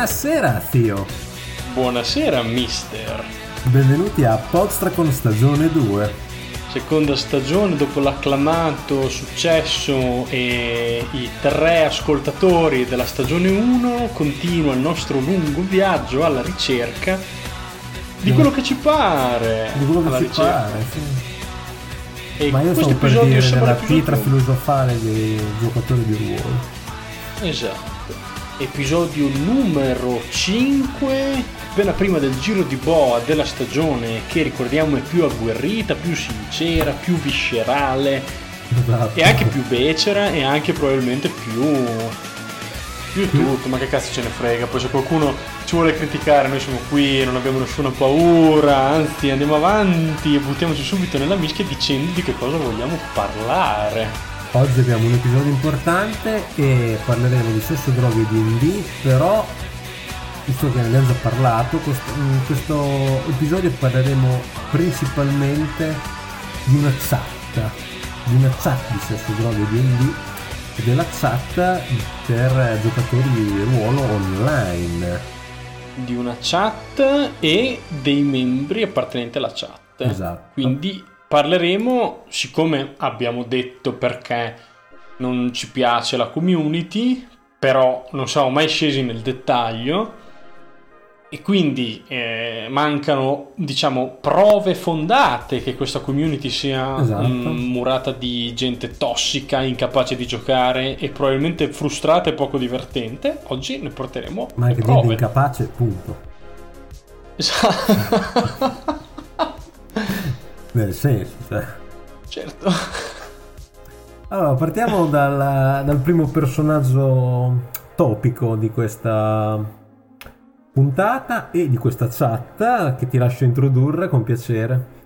Buonasera, Zio. Buonasera, mister. Benvenuti a Podstracon stagione 2. Seconda stagione dopo l'acclamato successo e i tre ascoltatori della stagione 1 continua il nostro lungo viaggio alla ricerca di quello che ci pare. Di quello che ci ricerca. pare, sì. E Ma io questo stavo per episodio dire sembra l'episodio- pietra filosofale dei giocatori di ruolo. Esatto. Episodio numero 5, appena prima del giro di boa della stagione che ricordiamo è più agguerrita, più sincera, più viscerale Esatto. e anche più becera e anche probabilmente più più tutto, ma che cazzo ce ne frega, poi se qualcuno ci vuole criticare noi siamo qui, non abbiamo nessuna paura, anzi andiamo avanti e buttiamoci subito nella mischia dicendo di che cosa vogliamo parlare. Oggi abbiamo un episodio importante e parleremo di sesso, droghe e D&D, però visto che ne abbiamo già parlato, questo- in questo episodio parleremo principalmente di una chat, di una chat di sesso, droghe e D&D e della chat per giocatori di ruolo online. di una chat e dei membri appartenenti alla chat. Esatto. Quindi parleremo, siccome abbiamo detto perché non ci piace la community, però non siamo mai scesi nel dettaglio e quindi eh, mancano, diciamo, prove fondate che questa community sia Esatto. mm, murata di gente tossica, incapace di giocare e probabilmente frustrata e poco divertente. Oggi ne porteremo Ma anche prove. incapace, punto. Esatto. Nel senso, cioè. certo. Allora, partiamo dal, dal primo personaggio topico di questa puntata e di questa chat che ti lascio introdurre con piacere.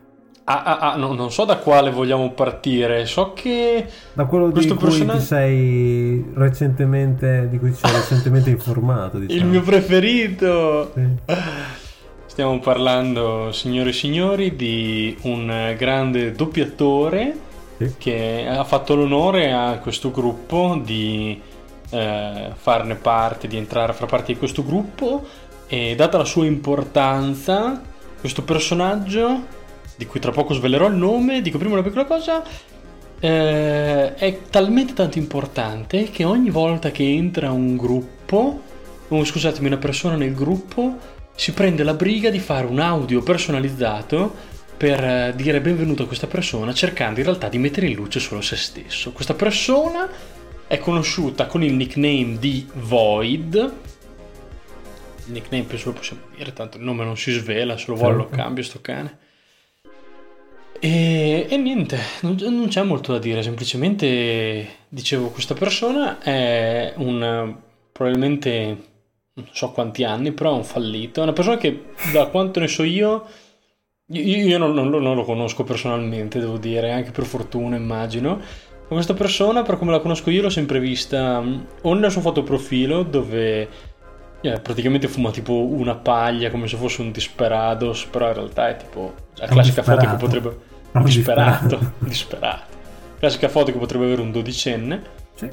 Ah, ah, ah, no, non so da quale vogliamo partire. So che Da quello di cui personaggio- ti sei recentemente, di cui ti sei recentemente informato. Diciamo. il mio preferito. Sì. Stiamo parlando, signore e signori, di un grande doppiatore Sì. che ha fatto l'onore a questo gruppo di eh, farne parte, di entrare a far parte di questo gruppo e data la sua importanza, questo personaggio, di cui tra poco svelerò il nome, dico prima una piccola cosa, eh, è talmente tanto importante che ogni volta che entra un gruppo, o scusatemi, una persona nel gruppo, si prende la briga di fare un audio personalizzato per eh, dire benvenuto a questa persona, cercando in realtà di mettere in luce solo se stesso. Questa persona è conosciuta con il nickname di Void. Il nickname penso lo possiamo dire, tanto il nome non si svela, se lo vuole lo Certo. cambio sto cane. E, e niente, non, non c'è molto da dire, semplicemente dicevo, questa persona è un probabilmente non so quanti anni, però è un fallito. È una persona che, da quanto ne so io, io, non, non lo, non lo conosco personalmente, devo dire, anche per fortuna, immagino. Ma questa persona, per come la conosco io, l'ho sempre vista mm, o nel suo fotoprofilo, dove Eh, praticamente fuma tipo una paglia come se fosse un disperados, però in realtà è tipo la classica foto che potrebbe... Disperato, disperato. disperato. Classica foto che potrebbe avere un dodicenne. Sì.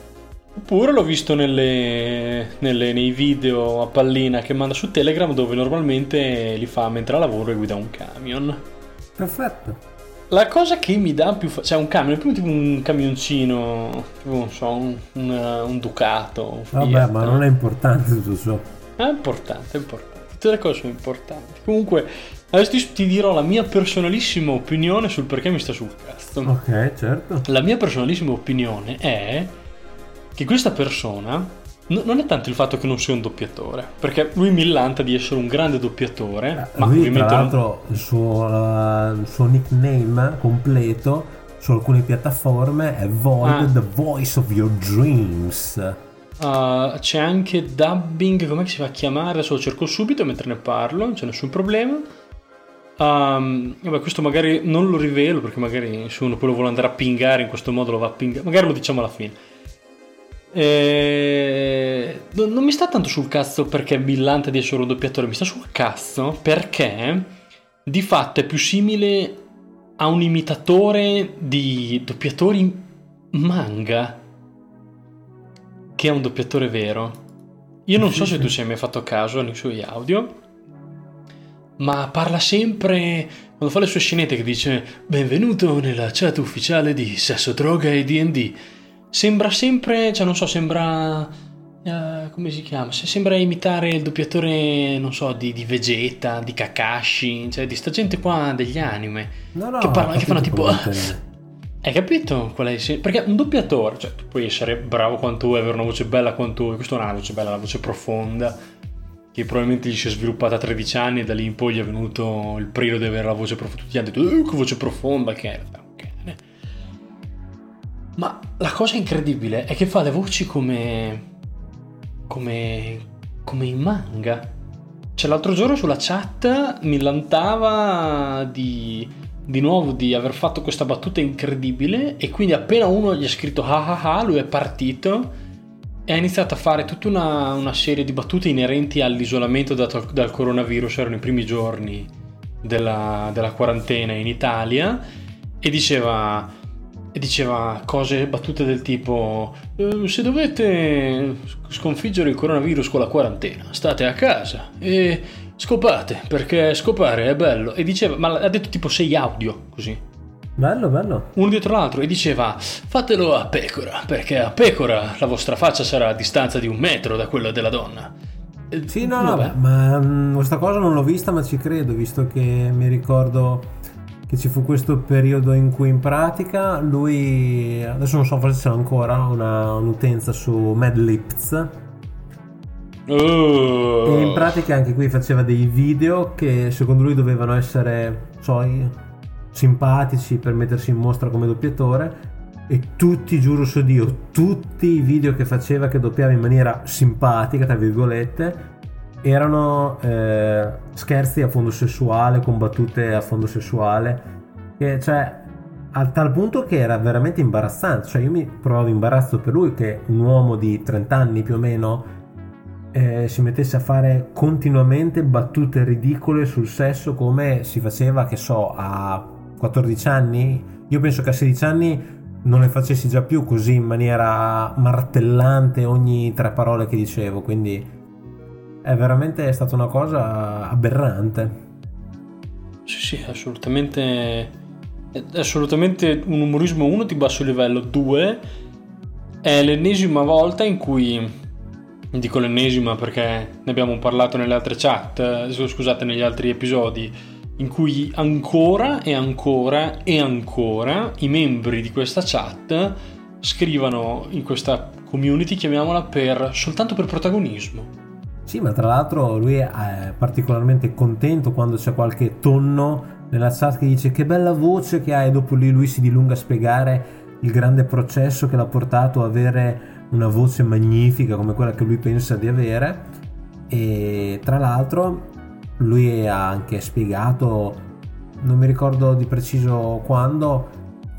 Oppure l'ho visto nelle- nelle- nei video a pallina che manda su Telegram dove normalmente li fa mentre lavoro e guida un camion. Perfetto. La cosa che mi dà più... fa- cioè un camion, è più tipo un camioncino, tipo non so, un, un- un Ducato, un Vabbè, ma non è importante tutto ciò. È importante, è importante. Tutte le cose sono importanti. Comunque, adesso ti, ti dirò la mia personalissima opinione sul perché mi sta sul cazzo. Ok, certo. La mia personalissima opinione è che questa persona no- non è tanto il fatto che non sia un doppiatore, perché lui millanta di essere un grande doppiatore, ma Eh, Lui, ovviamente tra non- l'altro, il suo, la- il suo nickname completo su alcune piattaforme è Void, Ah. the voice of your dreams. Uh, c'è anche dubbing, come si fa a chiamare? Adesso lo cerco subito mentre ne parlo, non c'è nessun problema. Um, vabbè, questo magari non lo rivelo perché magari se uno poi lo vuole andare a pingare in questo modo lo va a pingare. Magari lo diciamo alla fine. Eh, non mi sta tanto sul cazzo perché è brillante di essere un doppiatore, mi sta sul cazzo perché di fatto è più simile a un imitatore di doppiatori manga che è un doppiatore vero. Io non so se tu ci hai mai fatto caso nei suoi audio, ma parla sempre quando fa le sue scenette che dice benvenuto nella chat ufficiale di Sesso, Droga e D&D. Sembra sempre, cioè non so, sembra... eh, come si chiama? Se- Sembra imitare il doppiatore, non so, di, di Vegeta, di Kakashi, cioè di sta gente qua degli anime. No, no, Che parla- ho che fanno tipo-. Hai capito qual è il sen- Perché un doppiatore, cioè tu puoi essere bravo quanto vuoi, avere una voce bella quanto vuoi, questo non ha una voce bella, una voce profonda, che probabilmente gli si è sviluppata a 13 anni e da lì in poi gli è venuto il periodo di avere la voce profonda. Tutti gli hanno detto, eh, che voce profonda che è. Ma la cosa incredibile è che fa le voci come... come... come in manga. Cioè l'altro giorno sulla chat mi lantava di, di nuovo di aver fatto questa battuta incredibile e quindi appena uno gli ha scritto ah ah ah lui è partito e ha iniziato a fare tutta una, una serie di battute inerenti all'isolamento dato dal coronavirus, erano i primi giorni della, della quarantena in Italia e diceva, e diceva cose, battute del tipo "Eh, se dovete sconfiggere il coronavirus con la quarantena state a casa e scopate perché scopare è bello e diceva, ma ha detto tipo sei audio così Bello, bello. uno dietro l'altro e diceva fatelo a pecora perché a pecora la vostra faccia sarà a distanza di un metro da quella della donna E- Sì, no, no, vabbè. ma mm, questa cosa non l'ho vista, ma ci credo, visto che mi ricordo che ci fu questo periodo in cui in pratica lui, adesso non so, forse c'è ancora una, un'utenza su Madlips, Oh. e in pratica anche qui faceva dei video che secondo lui dovevano essere, so, simpatici per mettersi in mostra come doppiatore. E tutti, giuro su Dio, tutti i video che faceva che doppiava in maniera simpatica, tra virgolette, erano eh, scherzi a fondo sessuale, con battute a fondo sessuale. Che, cioè, a tal punto che era veramente imbarazzante. Cioè, io mi provavo imbarazzo per lui, che un uomo di 30 anni più o meno eh, si mettesse a fare continuamente battute ridicole sul sesso come si faceva, che so, a 14 anni. Io penso che a 16 anni non le facessi già più così in maniera martellante ogni tre parole che dicevo, quindi è veramente stata una cosa aberrante. Sì, sì, assolutamente. È assolutamente un umorismo, uno, di basso livello, due, è l'ennesima volta in cui. Dico l'ennesima perché ne abbiamo parlato nelle altre chat, eh, scusate, negli altri episodi, in cui ancora e ancora e ancora i membri di questa chat scrivano in questa community, chiamiamola, per, soltanto per protagonismo. Sì, ma tra l'altro lui è particolarmente contento quando c'è qualche tonno nella chat che dice che bella voce che ha e dopo lì lui si dilunga a spiegare il grande processo che l'ha portato a avere una voce magnifica come quella che lui pensa di avere. E tra l'altro lui ha anche spiegato, non mi ricordo di preciso quando,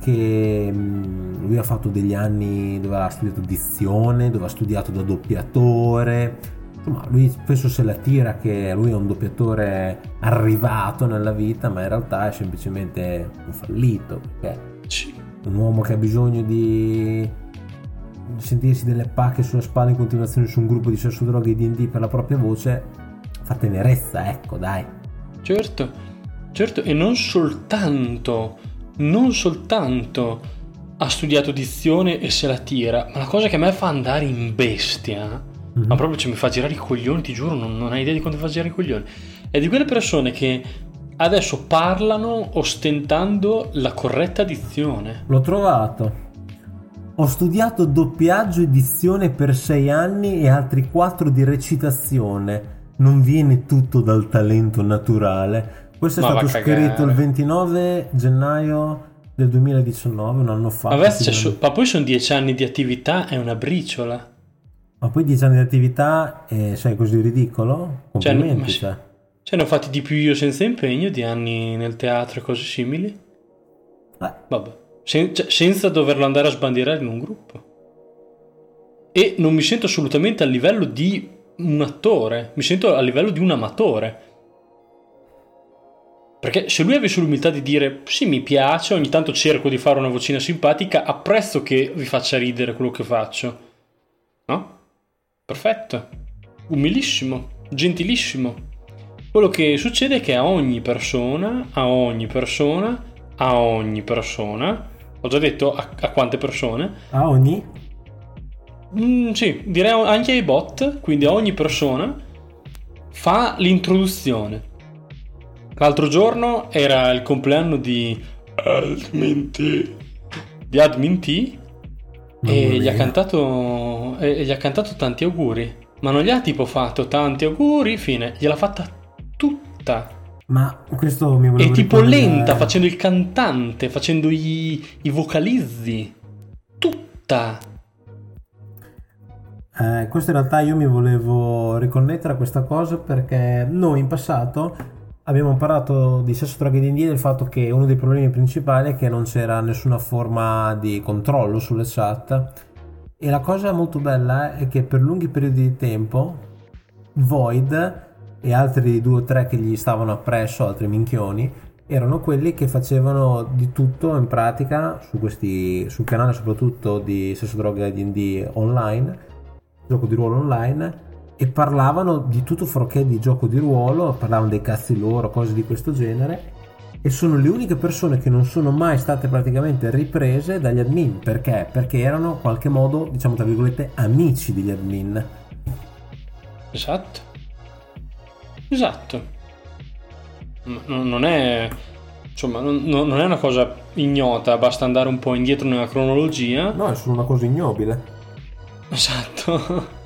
che mm, lui ha fatto degli anni dove ha studiato dizione, dove ha studiato da doppiatore insomma, lui spesso se la tira che lui è un doppiatore arrivato nella vita, ma in realtà è semplicemente un fallito, perché un uomo che ha bisogno di sentirsi delle pacche sulla spalla in continuazione su un gruppo di sesso, droghe e D&D per la propria voce fa tenerezza, ecco, dai. Certo, certo, e non soltanto, non soltanto ha studiato dizione e se la tira, ma la cosa che a me fa andare in bestia, Mhm. ma proprio cioè, mi fa girare i coglioni, ti giuro, non, non hai idea di quanto mi fa girare i coglioni, è di quelle persone che adesso parlano ostentando la corretta dizione. L'ho trovato. Ho studiato doppiaggio e dizione per sei anni e altri quattro di recitazione. Non viene tutto dal talento naturale. Questo è Ma stato scritto il 29 gennaio del 2019, un anno fa. Quindi cioè, so- ma poi sono dieci anni di attività, è una briciola. Ma poi dieci anni di attività e sei così ridicolo? Cioè, Complimenti. sì. cioè. Cioè, ne ho fatti di più io senza impegno, di anni nel teatro e cose simili. Eh, Vabbè, sen- cioè, senza doverlo andare a sbandierare in un gruppo. E non mi sento assolutamente a livello di un attore, mi sento a livello di un amatore. Perché se lui avesse l'umiltà di dire sì, mi piace, ogni tanto cerco di fare una vocina simpatica, apprezzo che vi faccia ridere quello che faccio. Perfetto. Umilissimo, gentilissimo. Quello che succede è che a ogni persona, a ogni persona, a ogni persona, ho già detto a, a quante persone, a ogni? Mm, sì, direi anche ai bot, quindi a ogni persona fa l'introduzione. L'altro giorno era il compleanno di Admin T, di Admin T e gli, cantato, e gli ha cantato tanti auguri. Ma non gli ha tipo fatto tanti auguri, fine, gliel'ha fatta tutta. Ma questo mi E volevo tipo ricollegare- lenta, facendo il cantante, facendo i, i vocalizzi. Tutta. Eh, questo in realtà io mi volevo riconnettere a questa cosa perché noi in passato abbiamo parlato di sesso droghe di Indie del fatto che uno dei problemi principali è che non c'era nessuna forma di controllo sulle chat. E la cosa molto bella è che per lunghi periodi di tempo Void e altri due o tre che gli stavano appresso, altri minchioni, erano quelli che facevano di tutto in pratica su questi, sul canale soprattutto di sesso droga e D&D online, gioco di ruolo online e parlavano di tutto fuorché di gioco di ruolo, parlavano dei cazzi loro, cose di questo genere e sono le uniche persone che non sono mai state praticamente riprese dagli admin perché? Perché erano in qualche modo, diciamo tra virgolette, amici degli admin. Esatto. Esatto. Non è. Insomma, non è una cosa ignota, basta andare un po' indietro nella cronologia. No, è solo una cosa ignobile. Esatto.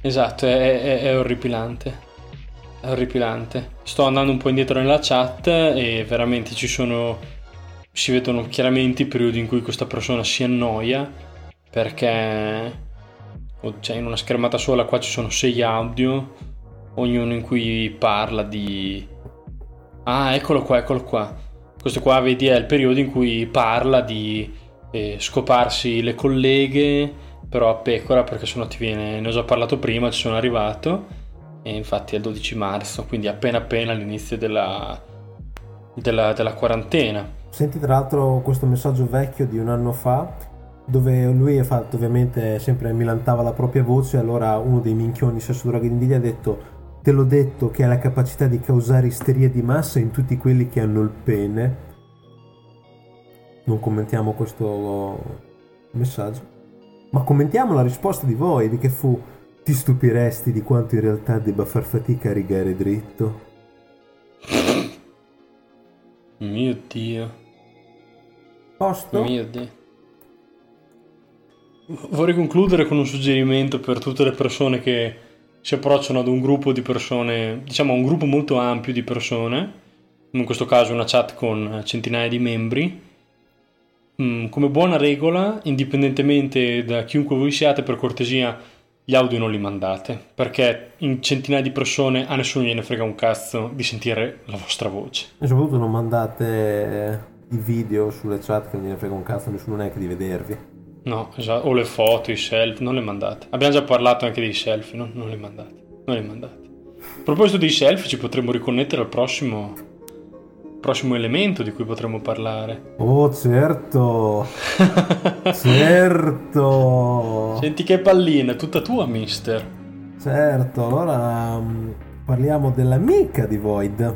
Esatto, è, è- è orripilante. È orripilante. Sto andando un po' indietro nella chat e veramente ci sono. Si vedono chiaramente i periodi in cui questa persona si annoia perché. Cioè, in una schermata sola qua ci sono sei audio, ognuno in cui parla di. Ah, eccolo qua, eccolo qua. Questo qua, vedi, è il periodo in cui parla di eh, scoparsi le colleghe, però a pecora, perché sennò ti viene. Ne ho già parlato prima, ci sono arrivato. E infatti è il 12 marzo, quindi appena appena all'inizio della, della, della quarantena. Senti tra l'altro questo messaggio vecchio di un anno fa dove lui ha fatto ovviamente sempre milantava la propria voce allora uno dei minchioni sesso di gli ha detto te l'ho detto che ha la capacità di causare isteria di massa in tutti quelli che hanno il pene non commentiamo questo messaggio ma commentiamo la risposta di voi di che fu ti stupiresti di quanto in realtà debba far fatica a rigare dritto Mio Dio, posto mio Dio. Vorrei concludere con un suggerimento per tutte le persone che si approcciano ad un gruppo di persone, diciamo un gruppo molto ampio di persone, in questo caso una chat con centinaia di membri. Mm, Come buona regola, indipendentemente da chiunque voi siate, per cortesia, gli audio non li mandate, perché in centinaia di persone a nessuno gliene frega un cazzo di sentire la vostra voce. E soprattutto non mandate eh, i video sulle chat che non gliene frega un cazzo, nessuno neanche di vedervi. No, esatto. O le foto, i selfie, non le mandate. Abbiamo già parlato anche dei selfie, no? non le mandate. Non le mandate. A proposito dei selfie, ci potremmo riconnettere al prossimo, prossimo elemento di cui potremmo parlare. Oh, certo. certo. Senti che pallina, è tutta tua, mister. Certo, allora mm, parliamo dell'amica di Void.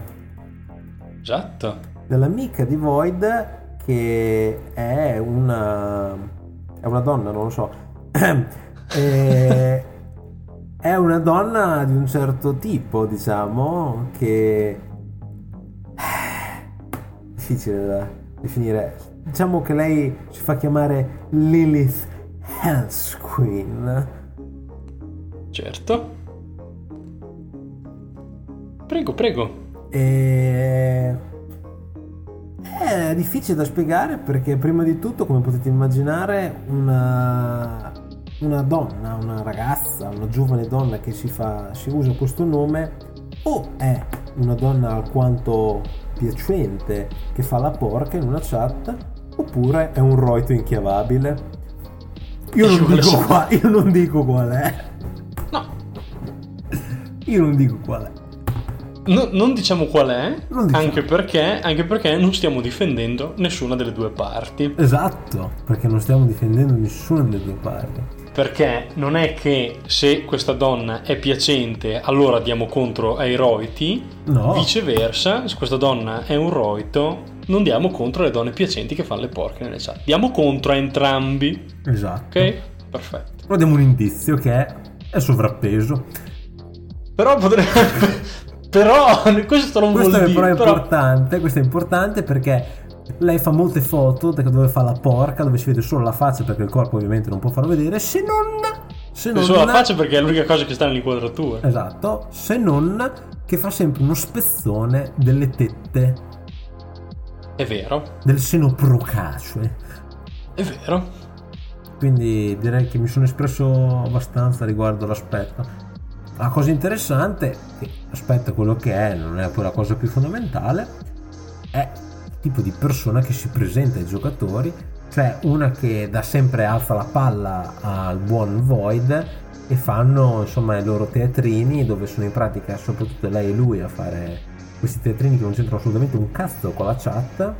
Esatto. Dell'amica di Void che è una... è una donna, non lo so. È una donna di un certo tipo, diciamo, che... difficile da definire. Diciamo che lei si fa chiamare Lilith Hell's Queen. Certo. Prego, prego. E... È difficile da spiegare perché prima di tutto, come potete immaginare, una, una donna, una ragazza, una giovane donna che si, fa, si usa questo nome o è una donna alquanto piacente che fa la porca in una chat oppure è un roito inchiavabile. Io non, dico qua, io non dico qual è. No, Io non dico qual è. no- non diciamo qual è, diciamo. anche, perché, anche perché non stiamo difendendo nessuna delle due parti. Esatto, perché non stiamo difendendo nessuna delle due parti. Perché non è che se questa donna è piacente, allora diamo contro ai roiti, No. viceversa, se questa donna è un roito, non diamo contro le donne piacenti che fanno le porche nelle chat. Diamo contro a entrambi, Esatto. ok? Perfetto. Però diamo un indizio che è, è sovrappeso. Però potrebbe... però questo non Questo vuol è dire... però però- importante, questo è importante perché lei fa molte foto dove fa la porca, dove si vede solo la faccia perché il corpo ovviamente non può farlo vedere, se non... Se non Solo la faccia perché è l'unica cosa che sta nell'inquadratura. Esatto, se non che fa sempre uno spezzone delle tette, È vero, del seno procacue. è vero. Quindi direi che mi sono espresso abbastanza riguardo l'aspetto. La cosa interessante, che l'aspetto è quello che è, non è poi la cosa più fondamentale, è tipo di persona che si presenta ai giocatori, cioè una che da sempre alza la palla al buon Void e fanno insomma i loro teatrini dove sono in pratica soprattutto lei e lui a fare questi teatrini che non c'entrano assolutamente un cazzo con la chat.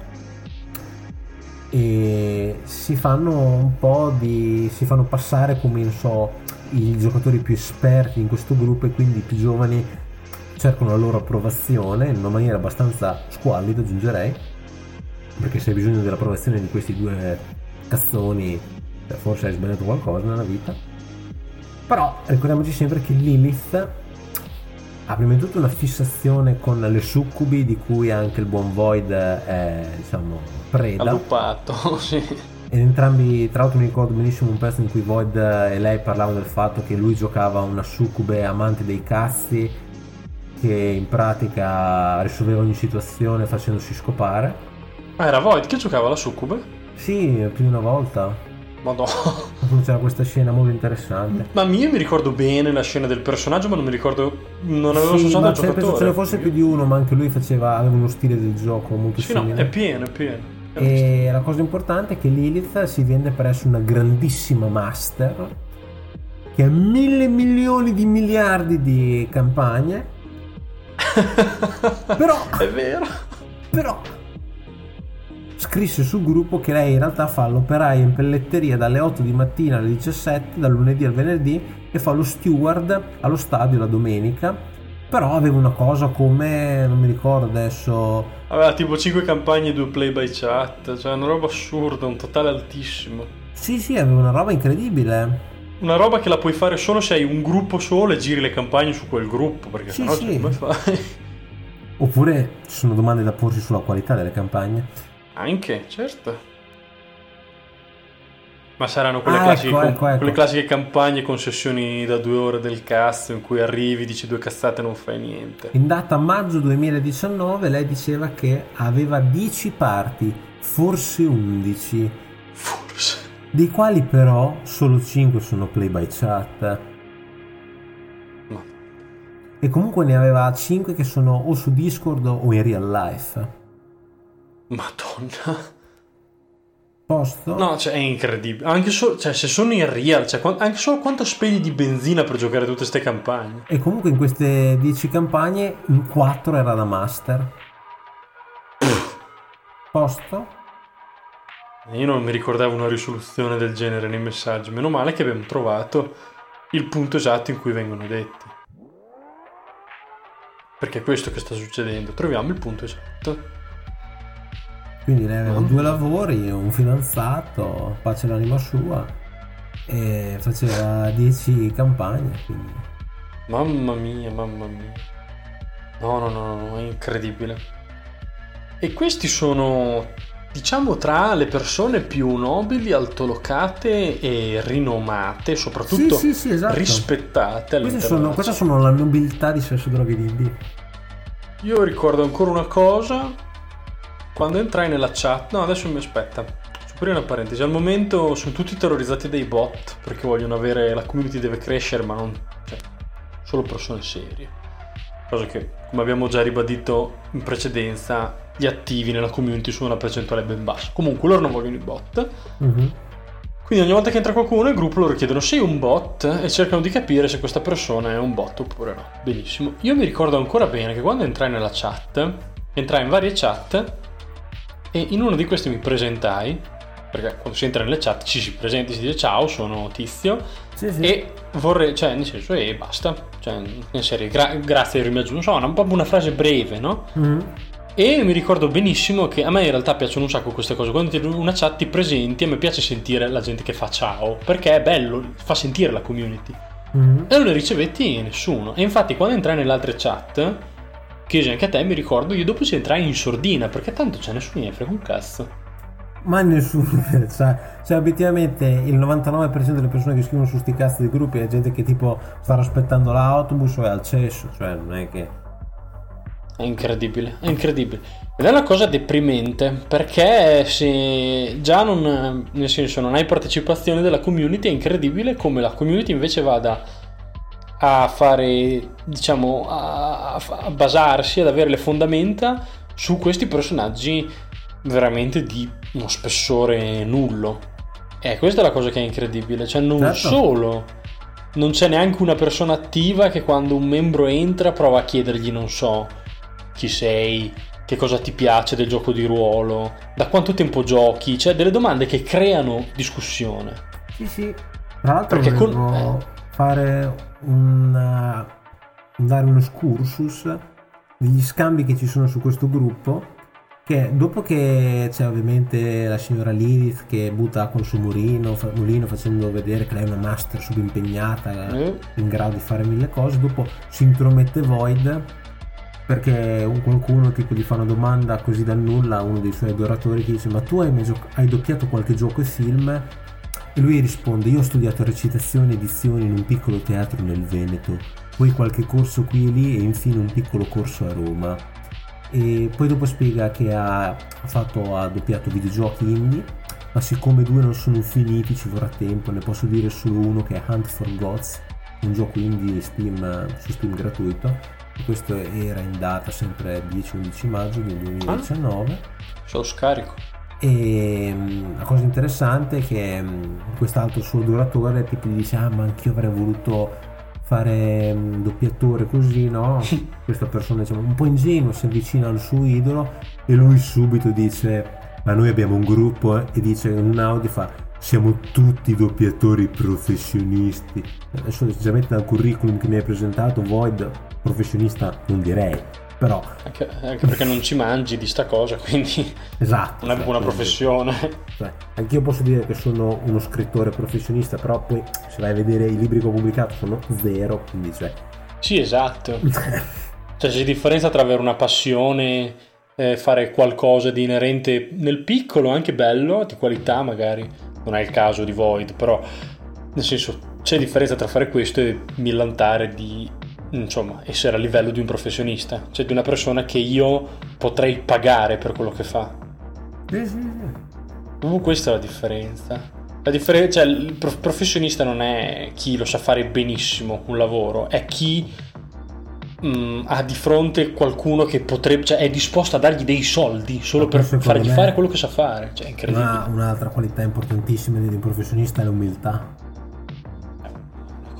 E si fanno un po' di si fanno passare come non so i giocatori più esperti in questo gruppo e quindi i più giovani cercano la loro approvazione in una maniera abbastanza squallida aggiungerei perché se hai bisogno dell'approvazione di questi due cazzoni cioè, forse hai sbagliato qualcosa nella vita però ricordiamoci sempre che Lilith ha prima di tutto una fissazione con le succubi di cui anche il buon Void è diciamo preda Allupato, sì. ed entrambi, tra l'altro mi ricordo benissimo un pezzo in cui Void e lei parlavano del fatto che lui giocava una succube amante dei cazzi che in pratica risolveva ogni situazione facendosi scopare. Ah, era Void che giocava la succube? Sì, più di una volta. Madonna. C'era questa scena molto interessante. Ma io mi ricordo bene la scena del personaggio, ma non mi ricordo. Non avevo Sì, associato ma al ce- penso giocatore. ce ne fosse più di uno, ma anche lui faceva, aveva uno stile del gioco molto Sì, no, simile. è pieno, è pieno. E la cosa importante è che Lilith si vende per essere una grandissima master che ha mille milioni di miliardi di campagne. Però, È vero. però, scrisse sul gruppo che lei in realtà fa l'operaia in pelletteria dalle 8 di mattina alle 17, dal lunedì al venerdì, e fa lo steward allo stadio la domenica. Però aveva una cosa come, non mi ricordo adesso, Aveva tipo 5 campagne e 2 play by chat. Cioè, una roba assurda, un totale altissimo. Sì, sì, aveva una roba incredibile. Una roba che la puoi fare solo se hai un gruppo solo e giri le campagne su quel gruppo. Perché Sì, sennò sì. come fai? Oppure ci sono domande da porsi sulla qualità delle campagne. Anche, certo. Ma saranno quelle, Ah, classiche, ecco, ecco, ecco. quelle classiche campagne con sessioni da due ore del cazzo in cui arrivi, dici due cazzate e non fai niente. In data maggio 2019 lei diceva che aveva 10 parti, forse 11, Forse. dei quali però solo 5 sono play by chat. Ma- E comunque ne aveva 5 che sono o su Discord o in real life. Madonna. Posto? No, cioè è incredibile. Anche solo, cioè, se sono in real, cioè, quan- anche solo quanto spegni di benzina per giocare tutte queste campagne. E comunque in queste 10 campagne, in 4 era da master. Posto? Io non mi ricordavo una risoluzione del genere nei messaggi. Meno male che abbiamo trovato il punto esatto in cui vengono detti. Perché è questo che sta succedendo. Troviamo il punto esatto. Quindi lei aveva Mm. due lavori, un fidanzato, pace l'anima sua, e faceva 10 campagne. Quindi... Mamma mia, mamma mia. No, no, no, no, è incredibile. E questi sono, diciamo, tra le persone più nobili, altolocate e rinomate, soprattutto Sì, sì, sì, esatto. rispettate Queste sono, chat. sono la nobiltà di sesso droghe di D&D. Io ricordo ancora una cosa. Quando entrai nella chat, no, adesso mi aspetta. Aprire una parentesi. Al momento sono tutti terrorizzati dai bot perché vogliono avere. La community deve crescere, ma non. cioè, solo persone serie. Cosa che, come abbiamo già ribadito in precedenza, gli attivi nella community sono una percentuale ben bassa. Comunque loro non vogliono i bot. Mhm. Quindi ogni volta che entra qualcuno nel gruppo loro chiedono sei un bot e cercano di capire se questa persona è un bot oppure no. Benissimo. Io mi ricordo ancora bene che quando entrai nella chat, entrai in varie chat e in una di queste mi presentai, perché quando si entra nelle chat ci si presenta, si dice ciao, sono Tizio Sì, sì. e vorrei, cioè nel senso e basta, cioè in serie gra- grazie per il mio aggiunto, insomma una, proprio una frase breve, no? Mhm. E mi ricordo benissimo che a me in realtà piacciono un sacco queste cose. Quando ti in una chat ti presenti, a me piace sentire la gente che fa ciao, perché è bello, fa sentire la community. Mhm. E non ne ricevetti nessuno. E infatti quando entrai nelle altre chat, chiesi anche a te, mi ricordo, io dopo ci entrai in sordina, perché tanto c'è nessuno ne frega un cazzo. Ma nessuno, cioè, cioè obiettivamente il 99% delle persone che scrivono su sti cazzo di gruppi è gente che tipo sta aspettando l'autobus o è al cesso, cioè non è che... È incredibile, è incredibile. Ed è una cosa deprimente perché se già non, nel senso, non hai partecipazione della community, è incredibile come la community invece vada a fare, diciamo, a, a basarsi, ad avere le fondamenta su questi personaggi veramente di uno spessore nullo. E questa è la cosa che è incredibile, cioè non Certo. solo non c'è neanche una persona attiva che quando un membro entra prova a chiedergli, non so, chi sei, che cosa ti piace del gioco di ruolo, da quanto tempo giochi, cioè delle domande che creano discussione. Sì, sì. Tra l'altro Perché con- volevo eh. Fare un... dare uno excursus degli scambi che ci sono su questo gruppo che dopo che c'è ovviamente la signora Lilith che butta acqua sul mulino, fa- mulino facendo vedere che lei è una master subimpegnata Eh? in grado di fare mille cose, dopo si intromette Void perché un- qualcuno tipo gli fa una domanda così dal nulla a uno dei suoi adoratori che dice ma tu hai, mai gioc- hai doppiato qualche gioco e film? E lui risponde io ho studiato recitazione e edizione in un piccolo teatro nel Veneto, poi qualche corso qui e lì e infine un piccolo corso a Roma. E poi dopo spiega che ha, fatto, ha doppiato videogiochi indie, ma siccome due non sono finiti ci vorrà tempo, ne posso dire solo uno che è Hunt for Gods, un gioco indie Steam, su Steam gratuito. E questo era in data sempre 10-11 maggio del 2019. Se lo scarico. E mm, la cosa interessante è che mm, quest'altro suo adoratore tipo gli dice ah ma anch'io avrei voluto fare mm, doppiatore così no? Questa persona diciamo un po' ingenuo si avvicina al suo idolo e lui subito dice ma noi abbiamo un gruppo eh", e dice in un audio fa siamo tutti doppiatori professionisti. Adesso sinceramente dal curriculum che mi hai presentato Void professionista non direi però Anche, anche perché non ci mangi di sta cosa, quindi esatto non è proprio una cioè, professione. Cioè, anch'io posso dire che sono uno scrittore professionista, però poi se vai a vedere i libri che ho pubblicato sono zero, quindi cioè... Sì, esatto. Cioè c'è differenza tra avere una passione, eh, fare qualcosa di inerente nel piccolo, anche bello, di qualità magari, non è il caso di Void, però nel senso c'è differenza tra fare questo e millantare di, insomma, essere a livello di un professionista, cioè di una persona che io potrei pagare per quello che fa. Sì, sì, sì. Proprio questa è la differenza. La differenza, cioè, il prof- professionista non è chi lo sa fare benissimo un lavoro, è chi mm, ha di fronte qualcuno che potrebbe, cioè è disposto a dargli dei soldi solo per fargli me- fare quello che sa fare. Cioè, è incredibile. Una- un'altra qualità importantissima di un professionista è l'umiltà.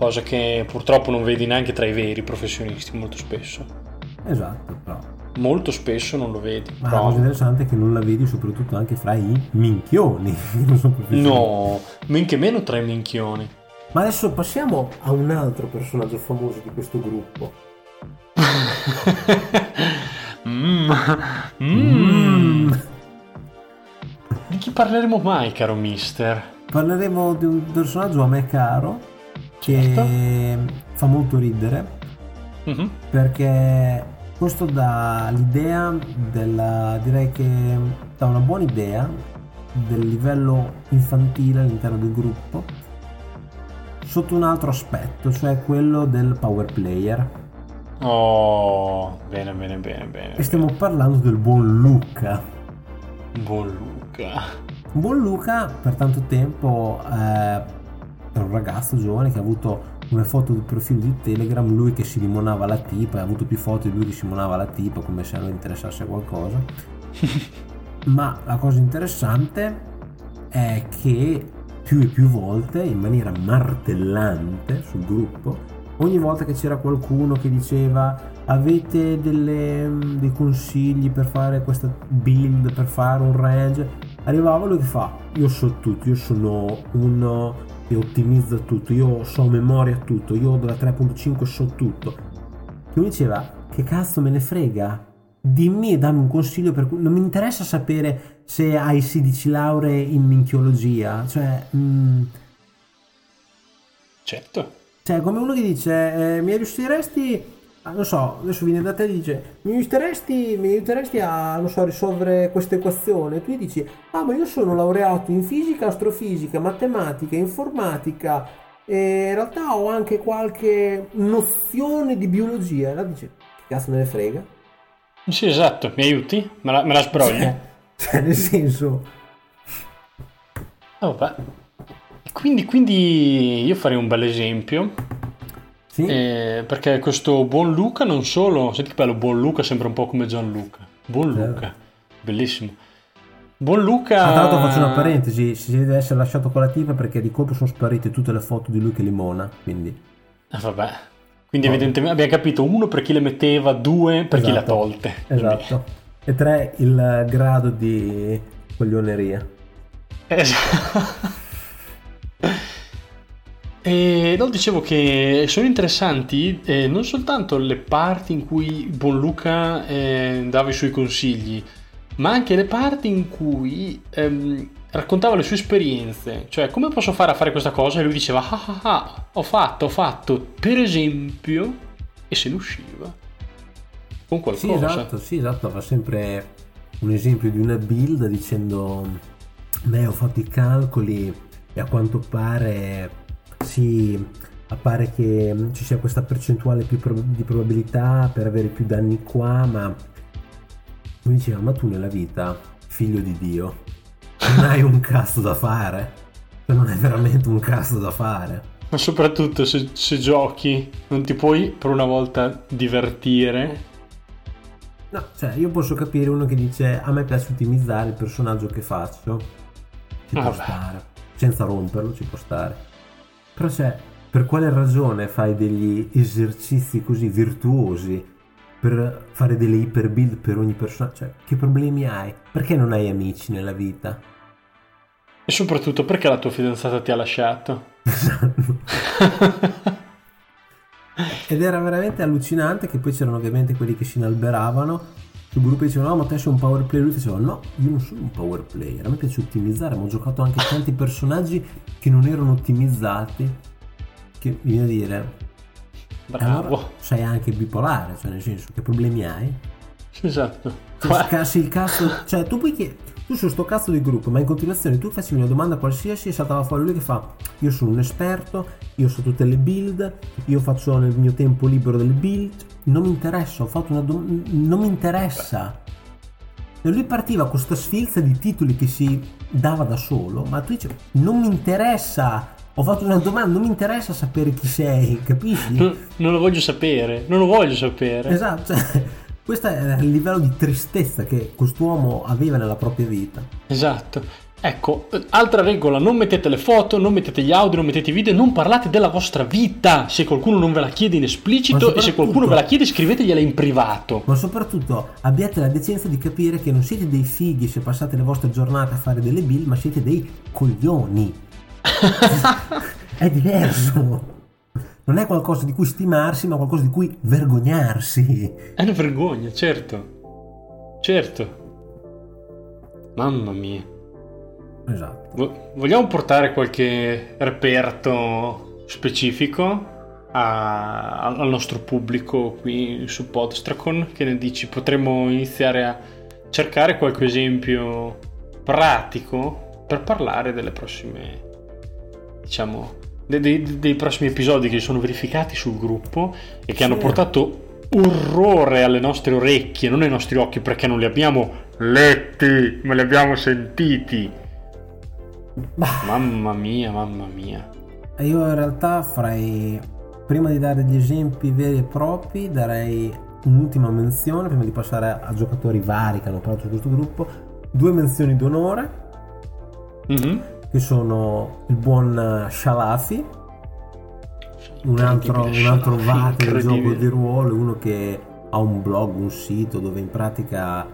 Cosa che purtroppo non vedi neanche tra i veri professionisti molto spesso. Esatto, però. Molto spesso non lo vedi. Ma la però- cosa interessante è che non la vedi soprattutto anche fra i minchioni. non professionisti. No, men che meno tra i minchioni. Ma adesso passiamo a un altro personaggio famoso di questo gruppo. Mm. Mm. Mm. Di chi parleremo mai, caro mister? Parleremo di un personaggio a me caro che Certo. fa molto ridere Mhm. perché questo dà l'idea della direi che dà una buona idea del livello infantile all'interno del gruppo sotto un altro aspetto cioè quello del power player Oh, bene, bene, bene, bene. e stiamo parlando del buon Luca Buon Luca. buon Luca per tanto tempo eh, era un ragazzo giovane che ha avuto come foto del profilo di Telegram lui che si limonava la tipa e ha avuto più foto di lui che si limonava la tipa come se non interessasse qualcosa. Ma la cosa interessante è che più e più volte in maniera martellante sul gruppo ogni volta che c'era qualcuno che diceva avete delle- dei consigli per fare questa build per fare un range arrivava lui che fa io so tutto io sono uno che ottimizza tutto io so memoria tutto io della 3.5 so tutto. Che mi diceva che cazzo me ne frega? Dimmi e dammi un consiglio per cui non mi interessa sapere se hai 16 lauree in minchiologia cioè mm, Certo. cioè, come uno che dice, eh, mi aiuteresti, ah, non so, adesso viene da te e dice, mi aiuteresti, mi aiuteresti a, non so, risolvere questa equazione? E tu gli dici, ah, ma io sono laureato in fisica, astrofisica, matematica, informatica, e in realtà ho anche qualche nozione di biologia. E allora dice, che cazzo me ne frega? Sì, esatto. Mi aiuti? Me la, me la sbrogli? Cioè, cioè, nel senso, Oh, vabbè. Quindi, quindi io farei un bel esempio. Sì, eh, perché questo buon Luca non solo, senti che bello, buon Luca sembra un po' come Gianluca. Buon. Luca, bellissimo. Buon Luca. Ah, tra l'altro faccio una parentesi, si deve essere lasciato con la tipa perché di colpo sono sparite tutte le foto di lui che limona, quindi... Ah, vabbè. Quindi No. evidentemente abbiamo capito uno per chi le metteva, due per chi le ha Esatto. tolte. Quindi- Esatto. E tre il grado di coglioneria. Esatto. E no, dicevo che sono interessanti eh, non soltanto le parti in cui Buon Luca eh, dava i suoi consigli, ma anche le parti in cui ehm, raccontava le sue esperienze. Cioè, come posso fare a fare questa cosa? E lui diceva, ah ah ah, ho fatto, ho fatto, per esempio, e se ne usciva. Con qualcosa. Sì, esatto, sì, esatto, fa sempre un esempio di una build dicendo beh ho fatto i calcoli e a quanto pare sì, appare che ci sia questa percentuale più prob- di probabilità per avere più danni qua, ma mi diceva ma tu nella vita, figlio di Dio, non hai un cazzo da fare? Cioè, non hai veramente un cazzo da fare. Ma soprattutto se, se giochi non ti puoi per una volta divertire. No, cioè io posso capire uno che dice a me piace ottimizzare il personaggio che faccio, ci può Vabbè. stare, senza romperlo ci può stare. Però cioè, per quale ragione fai degli esercizi così virtuosi per fare delle iper build per ogni personaggio? Cioè, che problemi hai? Perché non hai amici nella vita? E soprattutto perché la tua fidanzata ti ha lasciato. Ed era veramente allucinante che poi c'erano ovviamente quelli che si inalberavano sul gruppo e dicevano no ma te sei un power player. Lui diceva no io non sono un power player. A me piace ottimizzare ma ho giocato anche tanti personaggi che non erano ottimizzati che mi viene a dire Bravo. allora sei anche bipolare cioè nel senso che problemi hai? Esatto. Cioè, scassi il cazzo cioè tu puoi chiedere tu su sto cazzo di gruppo ma in continuazione tu facevi una domanda qualsiasi e saltava fuori lui che fa io sono un esperto io so tutte le build io faccio nel mio tempo libero delle build non mi interessa ho fatto una domanda non mi interessa e lui partiva con questa sfilza di titoli che si dava da solo ma tu dici non mi interessa Ho fatto una domanda, non mi interessa sapere chi sei, capisci? Non, non lo voglio sapere, non lo voglio sapere. Esatto, cioè, questo è il livello di tristezza che quest'uomo aveva nella propria vita. Esatto. Ecco, eh, altra regola, non mettete le foto, non mettete gli audio, non mettete i video, non parlate della vostra vita se qualcuno non ve la chiede in esplicito e se qualcuno ve la chiede scrivetegliela in privato. Ma soprattutto abbiate la decenza di capire che non siete dei fighi se passate le vostre giornate a fare delle bill, ma siete dei coglioni. è diverso. Non è qualcosa di cui stimarsi, ma qualcosa di cui vergognarsi. È una vergogna, certo. Certo. Mamma mia. Esatto. Vo- Vogliamo portare qualche reperto specifico a- al nostro pubblico qui su Podstracon? Che ne dici? Potremmo iniziare a cercare qualche esempio pratico per parlare delle prossime, diciamo, de- dei, dei prossimi episodi che si sono verificati sul gruppo e che Sì. hanno portato orrore alle nostre orecchie, non ai nostri occhi, perché non li abbiamo letti, ma li abbiamo sentiti. Bah, Mamma mia, mamma mia. io in realtà farei, prima di dare degli esempi veri e propri, darei un'ultima menzione, prima di passare a, giocatori vari che hanno parlato su questo gruppo, due menzioni d'onore, Mhm. che sono il buon Shalafi, un altro, un altro vate del gioco di ruolo, uno che ha un blog, un sito dove in pratica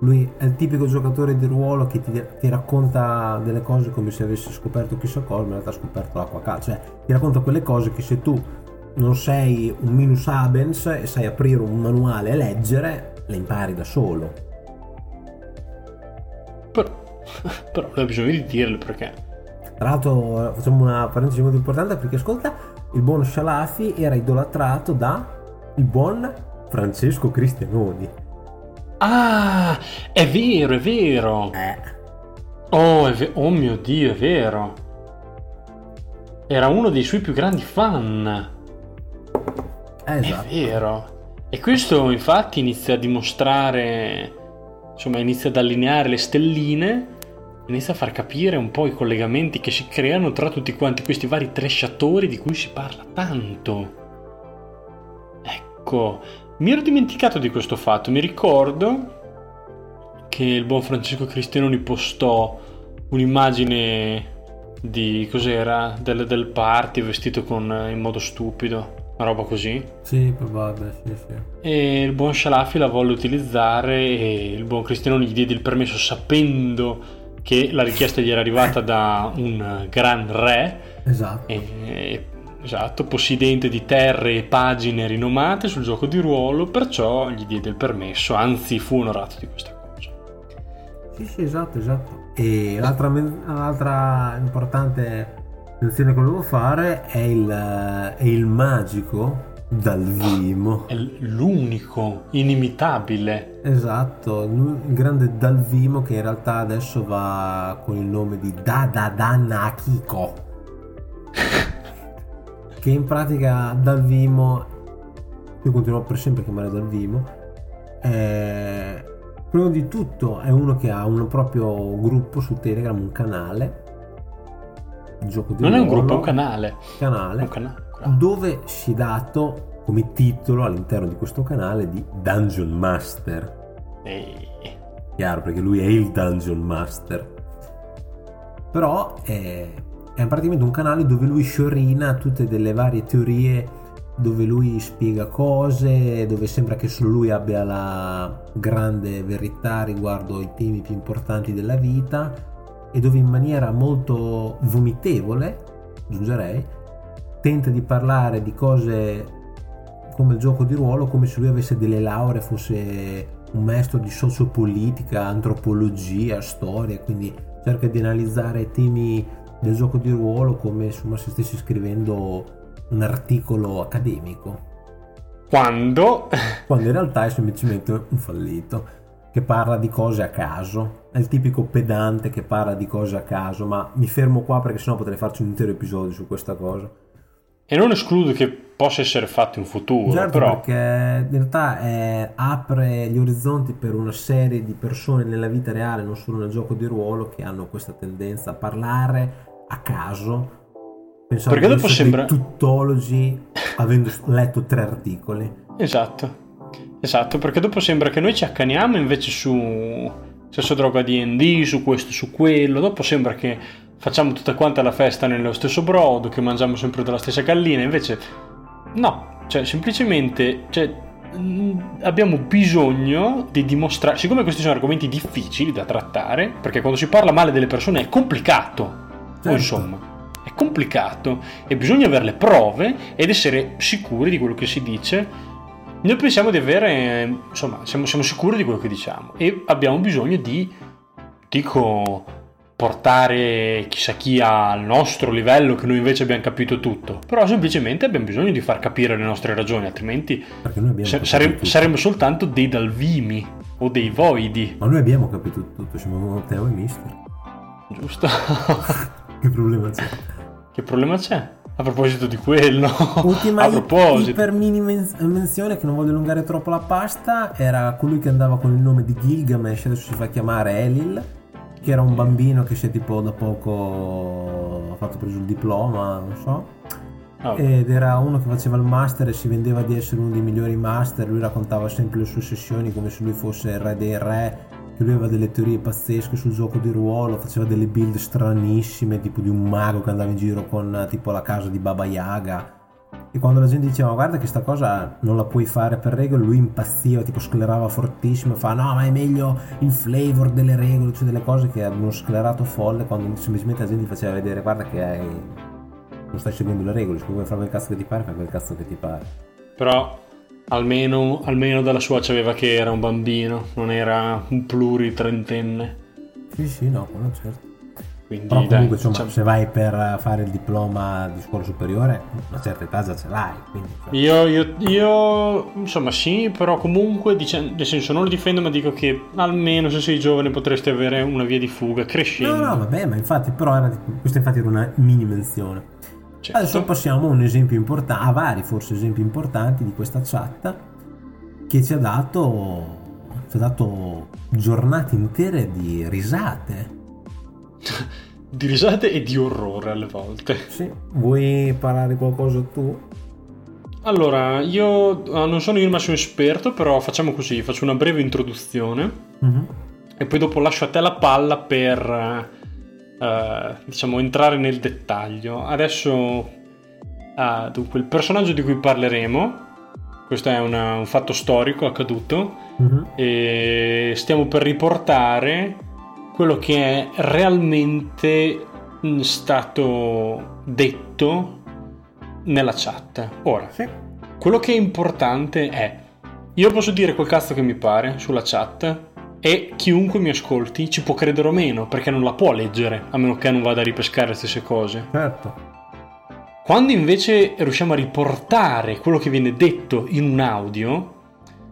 lui è il tipico giocatore di ruolo che ti, ti racconta delle cose come se avesse scoperto chissà cosa, ma in realtà ha scoperto l'acqua calda, cioè ti racconta quelle cose che se tu non sei un minus abens e sai aprire un manuale e leggere, le impari da solo. Però, però abbiamo bisogno di dirle perché. Tra l'altro facciamo una parentesi molto importante perché ascolta, il buon Shalafi era idolatrato da il buon Francesco Cristianoni. Ah, è vero, è vero. Eh, Oh, ve- oh mio Dio, è vero. Era uno dei suoi più grandi fan. eh, esatto. È vero. E questo infatti inizia a dimostrare, insomma, inizia ad allineare le stelline, inizia a far capire un po' i collegamenti che si creano tra tutti quanti questi vari tresciatori di cui si parla tanto. Ecco, mi ero dimenticato di questo fatto, mi ricordo che il buon Francesco Cristianoni postò un'immagine di cos'era del, del party vestito con, in modo stupido, una roba così. Sì, probabile, sì, sì. E il buon Shalafi la volle utilizzare e il buon Cristiano gli diede il permesso sapendo che la richiesta gli era arrivata da un gran re, Esatto. e- esatto, possidente di terre e pagine rinomate sul gioco di ruolo, perciò gli diede il permesso, anzi fu onorato di questa cosa. Sì, sì, esatto, esatto. E l'altra, l'altra importante menzione che volevo fare è il, è il magico dal Vimo. È l'unico, inimitabile. Esatto, il grande Dalvimo che in realtà adesso va con il nome di Dadadanna Akiko. che in pratica Dalvimo, io continuo per sempre a chiamare Dalvimo, è, prima di tutto è uno che ha un proprio gruppo su Telegram, un canale. Gioco di Non è un ruolo, gruppo, è un canale. Canale un canale. dove si è dato come titolo all'interno di questo canale di Dungeon Master. E- Chiaro, perché lui è il Dungeon Master. Però è, è praticamente un canale dove lui sciorina tutte delle varie teorie, dove lui spiega cose, dove sembra che solo lui abbia la grande verità riguardo i temi più importanti della vita e dove in maniera molto vomitevole, aggiungerei, tenta di parlare di cose come il gioco di ruolo, come se lui avesse delle lauree, fosse un maestro di sociopolitica, antropologia, storia, quindi cerca di analizzare temi del gioco di ruolo come insomma se stessi scrivendo un articolo accademico, Quando quando in realtà è semplicemente un fallito che parla di cose a caso. È il tipico pedante che parla di cose a caso, ma mi fermo qua perché sennò potrei farci un intero episodio su questa cosa. E non escludo che possa essere fatto in futuro, Certo, però perché in realtà eh, apre gli orizzonti per una serie di persone nella vita reale, non solo nel gioco di ruolo, che hanno questa tendenza a parlare a caso. Pensavo Perché di dopo sembra- tuttologi avendo letto tre articoli. Esatto, esatto, perché dopo sembra che noi ci accaniamo invece su sesso droga D&D, su questo, su quello, dopo sembra che facciamo tutta quanta la festa nello stesso brodo, che mangiamo sempre dalla stessa gallina, invece no, cioè semplicemente cioè, mh, abbiamo bisogno di dimostrare, siccome questi sono argomenti difficili da trattare, perché quando si parla male delle persone è complicato, o Certo. insomma, è complicato e bisogna avere le prove ed essere sicuri di quello che si dice. Noi pensiamo di avere, insomma, siamo, siamo sicuri di quello che diciamo e abbiamo bisogno di, dico, portare chissà chi al nostro livello che noi invece abbiamo capito tutto, però semplicemente abbiamo bisogno di far capire le nostre ragioni, altrimenti sa- sare- saremmo soltanto dei dalvimi o dei voidi, Ma noi abbiamo capito tutto, siamo Teo e Mister. giusto? Che problema c'è? che problema c'è? A proposito di quello, Ultima a proposito, iper mini men- menzione che non voglio allungare troppo la pasta era colui che andava con il nome di Gilgamesh, adesso si fa chiamare Elil, che era un bambino che si è tipo da poco ha fatto preso il diploma, non so. Ah, Ed era uno che faceva il master e si vendeva di essere uno dei migliori master, lui raccontava sempre le sue sessioni come se lui fosse il re dei re, che lui aveva delle teorie pazzesche sul gioco di ruolo, faceva delle build stranissime, tipo di un mago che andava in giro con tipo la casa di Baba Yaga. E quando la gente diceva guarda che sta cosa non la puoi fare per regole, lui impazziva, tipo sclerava fortissimo, fa no ma è meglio il flavor delle regole, cioè delle cose che uno sclerato folle quando semplicemente la gente gli faceva vedere guarda che hai... non stai seguendo le regole, se vuoi fare quel cazzo che ti pare, fai quel cazzo che ti pare. Però almeno, almeno dalla sua c'aveva che era un bambino, non era un pluritrentenne. Sì sì no, quello certo. Quindi Però comunque dai, insomma diciamo- se vai per fare il diploma di scuola superiore, una certa età già ce l'hai, quindi... cioè, io, io, io, insomma sì, però comunque, dice- nel senso non lo difendo, ma dico che almeno se sei giovane potresti avere una via di fuga crescendo. No, no, vabbè, ma infatti, però era, questa infatti era una mini menzione. Certo. Adesso passiamo a un esempio importante, a vari forse esempi importanti di questa chat che ci ha dato, ci ha dato giornate intere di risate. Di risate e di orrore alle volte. Sì. Vuoi parlare qualcosa tu? Allora, io eh, non sono io il massimo esperto, però facciamo così, faccio una breve introduzione Mhm. e poi dopo lascio a te la palla per, eh, diciamo, entrare nel dettaglio. Adesso, ah, dunque, il personaggio di cui parleremo, questo è una- un fatto storico accaduto, Mhm. e stiamo per riportare quello che è realmente mh, stato detto nella chat. Ora, Sì. quello che è importante è io posso dire quel cazzo che mi pare sulla chat e chiunque mi ascolti ci può credere o meno perché non la può leggere a meno che non vada a ripescare le stesse cose. Certo. Quando invece riusciamo a riportare quello che viene detto in un audio,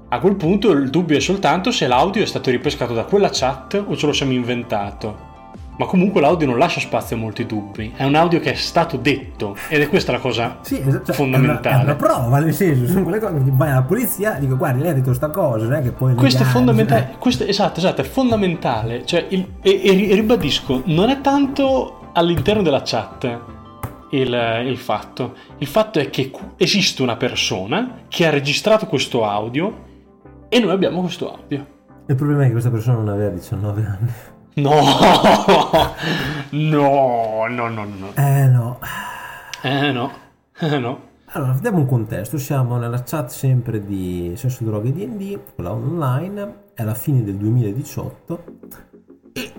a quel punto il dubbio è soltanto se l'audio è stato ripescato da quella chat o ce lo siamo inventato. Ma comunque l'audio non lascia spazio a molti dubbi, è un audio che è stato detto ed è questa la cosa Sì, esatto, cioè, fondamentale. È una, è una prova, nel senso, sono quelle cose che vai alla polizia dico guardi lei ha detto sta cosa, non è che poi... Questo è fondamentale, eh. questo- esatto, esatto, è fondamentale. Cioè, il- e, e ri- ribadisco, non è tanto all'interno della chat il, il fatto. Il fatto è che esiste una persona che ha registrato questo audio e noi abbiamo questo audio. Il problema è che questa persona non aveva 19 anni. No, no, no, no, no. Eh no. Eh no, eh no. Allora, diamo un contesto, siamo nella chat sempre di Sesso, Droghe e D&D, quella online, è la fine del 2018 e